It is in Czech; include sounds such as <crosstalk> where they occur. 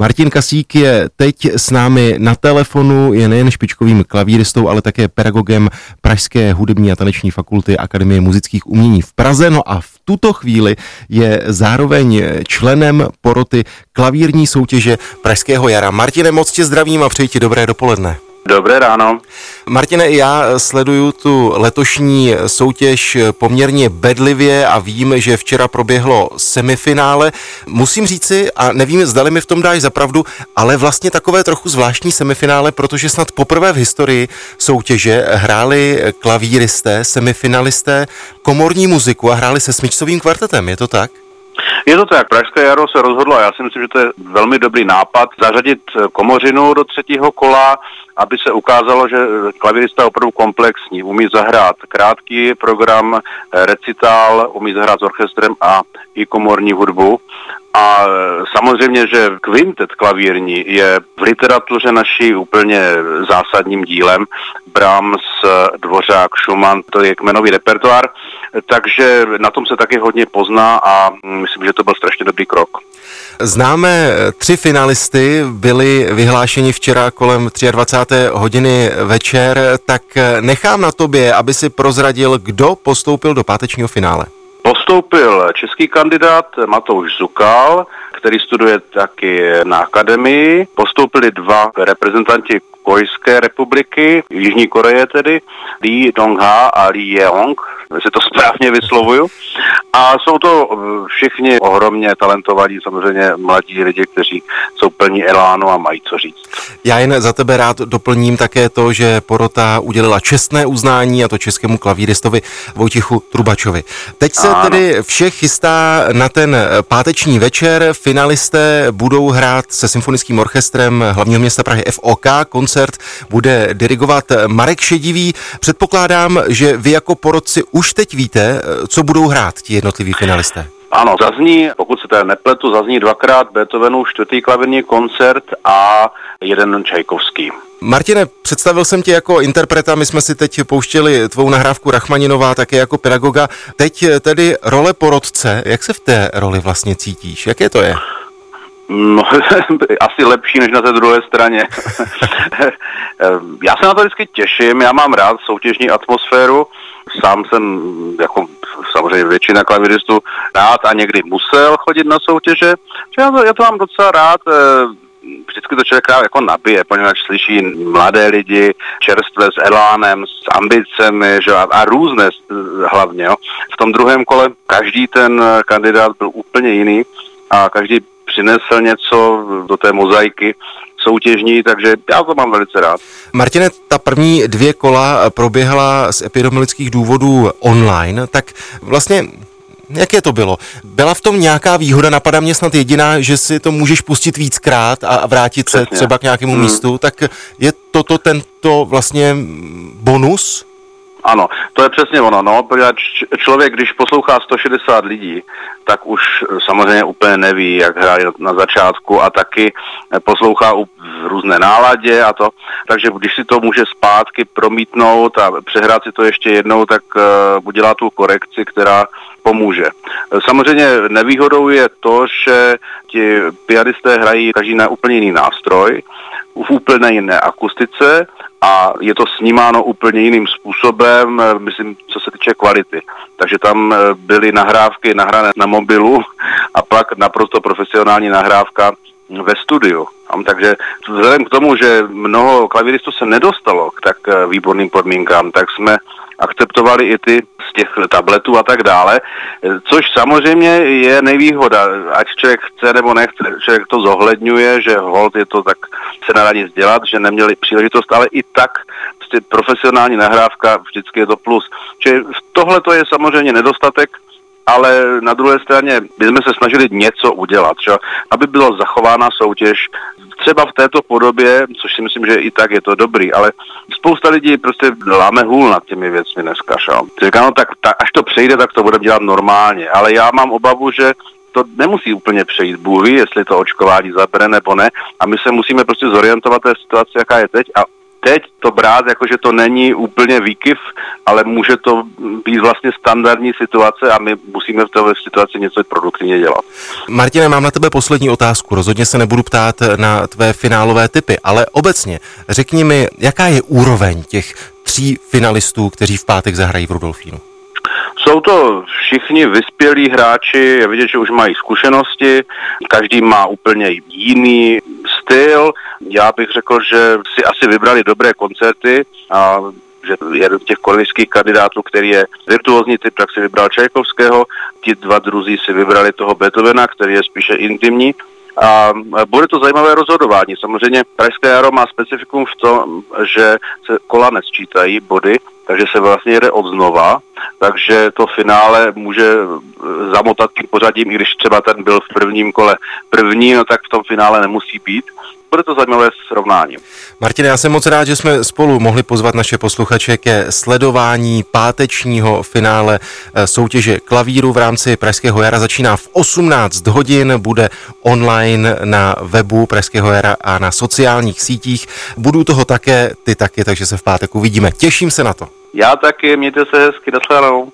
Martin Kasík je teď s námi na telefonu, je nejen špičkovým klavíristou, ale také pedagogem Pražské hudební a taneční fakulty Akademie muzických umění v Praze. No a v tuto chvíli je zároveň členem poroty klavírní soutěže Pražského jara. Martine, moc tě zdravím a přeji ti dobré dopoledne. Dobré ráno. Martine, já sleduju tu letošní soutěž poměrně bedlivě a vím, že včera proběhlo semifinále. Musím říci, a nevím, zdali mi v tom dáš zapravdu, ale vlastně takové trochu zvláštní semifinále, protože snad poprvé v historii soutěže hráli klavíristé, semifinalisté komorní muziku a hráli se smyčcovým kvartetem. Je to tak? Je to tak, Pražské jaro se rozhodlo, a já si myslím, že to je velmi dobrý nápad, zařadit komořinu do třetího kola, aby se ukázalo, že klavirista je opravdu komplexní. Umí zahrát krátký program, recitál, umí zahrát s orchestrem a i komorní hudbu. A samozřejmě, že kvintet klavírní je v literatuře naší úplně zásadním dílem. Brahms, Dvořák, Schumann, to je kmenový repertoár, takže na tom se taky hodně pozná a myslím, že to byl strašně dobrý krok. Známe tři finalisty, byli vyhlášeni včera kolem 23. hodiny večer, tak nechám na tobě, aby si prozradil, kdo postoupil do pátečního finále. Postoupil český kandidát Matouš Zukal, který studuje taky na akademii. Postoupili dva reprezentanti Kojské republiky, Jižní Koreje tedy, Lee Dong-ha a Lee Yeong, jestli to <laughs> správně vyslovuju. A jsou to eh, všichni ohromně talentovaní, samozřejmě mladí lidi, kteří jsou plní elánu a mají co říct. Já jen za tebe rád doplním také to, že porota udělila čestné uznání a to českému klavíristovi Vojtichu Trubačovi. Teď se ano. tedy vše chystá na ten páteční večer. Finalisté budou hrát se symfonickým orchestrem hlavního města Prahy FOK. Koncert bude dirigovat Marek Šedivý. Předpokládám, že vy jako porodci už teď víte, co budou hrát ti jednotliví finalisté. Ano, zazní, pokud se tady nepletu, zazní dvakrát Beethovenův čtvrtý klavírní koncert a jeden Čajkovský. Martine, představil jsem tě jako interpreta, my jsme si teď pouštěli tvou nahrávku Rachmaninová také jako pedagoga. Teď tedy role porodce, jak se v té roli vlastně cítíš? Jaké to je? No, <laughs> asi lepší než na té druhé straně. <laughs> já se na to vždycky těším, já mám rád soutěžní atmosféru, sám jsem jako samozřejmě většina klaviristů rád a někdy musel chodit na soutěže. Já to, já to mám docela rád, eh, vždycky to člověka jako nabije, poněvadž slyší mladé lidi, čerstvé s elánem, s ambicemi že, a, a různé hlavně. Jo. V tom druhém kole každý ten kandidát byl úplně jiný a každý přinesl něco do té mozaiky soutěžní, takže já to mám velice rád. Martine, ta první dvě kola proběhla z epidemiologických důvodů online, tak vlastně Jaké to bylo? Byla v tom nějaká výhoda? Napadá mě snad jediná, že si to můžeš pustit víckrát a vrátit Přesně. se třeba k nějakému hmm. místu, tak je toto tento vlastně bonus? Ano, to je přesně ono. No, protože člověk, když poslouchá 160 lidí, tak už samozřejmě úplně neví, jak hraje na začátku a taky poslouchá v různé náladě a to. Takže když si to může zpátky promítnout a přehrát si to ještě jednou, tak uh, udělá tu korekci, která pomůže. Samozřejmě nevýhodou je to, že ti pianisté hrají každý na úplně jiný nástroj, v úplně jiné akustice a je to snímáno úplně jiným způsobem, eh, myslím, co se týče kvality. Takže tam eh, byly nahrávky nahrané na mobilu <laughs> a pak naprosto profesionální nahrávka ve studiu. Takže vzhledem k tomu, že mnoho klaviristů se nedostalo k tak eh, výborným podmínkám, tak jsme akceptovali i ty z těch tabletů a tak dále, což samozřejmě je nevýhoda, ať člověk chce nebo nechce. Člověk to zohledňuje, že hold je to tak, se nedá nic dělat, že neměli příležitost, ale i tak prostě profesionální nahrávka vždycky je to plus. Čili tohle to je samozřejmě nedostatek, ale na druhé straně bychom se snažili něco udělat, že? aby byla zachována soutěž třeba v této podobě, což si myslím, že i tak je to dobrý, ale spousta lidí prostě láme hůl nad těmi věcmi dneska. Že? Říká, no tak, tak až to přejde, tak to budeme dělat normálně, ale já mám obavu, že to nemusí úplně přejít Bůh jestli to očkování zabere nebo ne. A my se musíme prostě zorientovat té situaci, jaká je teď a teď to brát, jako že to není úplně výkyv, ale může to být vlastně standardní situace a my musíme v této situaci něco produktivně dělat. Martine, mám na tebe poslední otázku. Rozhodně se nebudu ptát na tvé finálové typy, ale obecně řekni mi, jaká je úroveň těch tří finalistů, kteří v pátek zahrají v Rudolfínu? Jsou to všichni vyspělí hráči, je vidět, že už mají zkušenosti, každý má úplně jiný styl. Já bych řekl, že si asi vybrali dobré koncerty a že jeden z těch kolonických kandidátů, který je virtuózní typ, tak si vybral Čajkovského, ti dva druzí si vybrali toho Beethovena, který je spíše intimní. A bude to zajímavé rozhodování. Samozřejmě Pražské jaro má specifikum v tom, že se kola nesčítají body, takže se vlastně jede od znova, takže to finále může zamotat tím pořadím, i když třeba ten byl v prvním kole první, no tak v tom finále nemusí být bude to zajímavé srovnání. Martin, já jsem moc rád, že jsme spolu mohli pozvat naše posluchače ke sledování pátečního finále eh, soutěže klavíru v rámci Pražského jara. Začíná v 18 hodin, bude online na webu Pražského jara a na sociálních sítích. Budu toho také, ty taky, takže se v pátek uvidíme. Těším se na to. Já taky, mějte se hezky, nashledanou.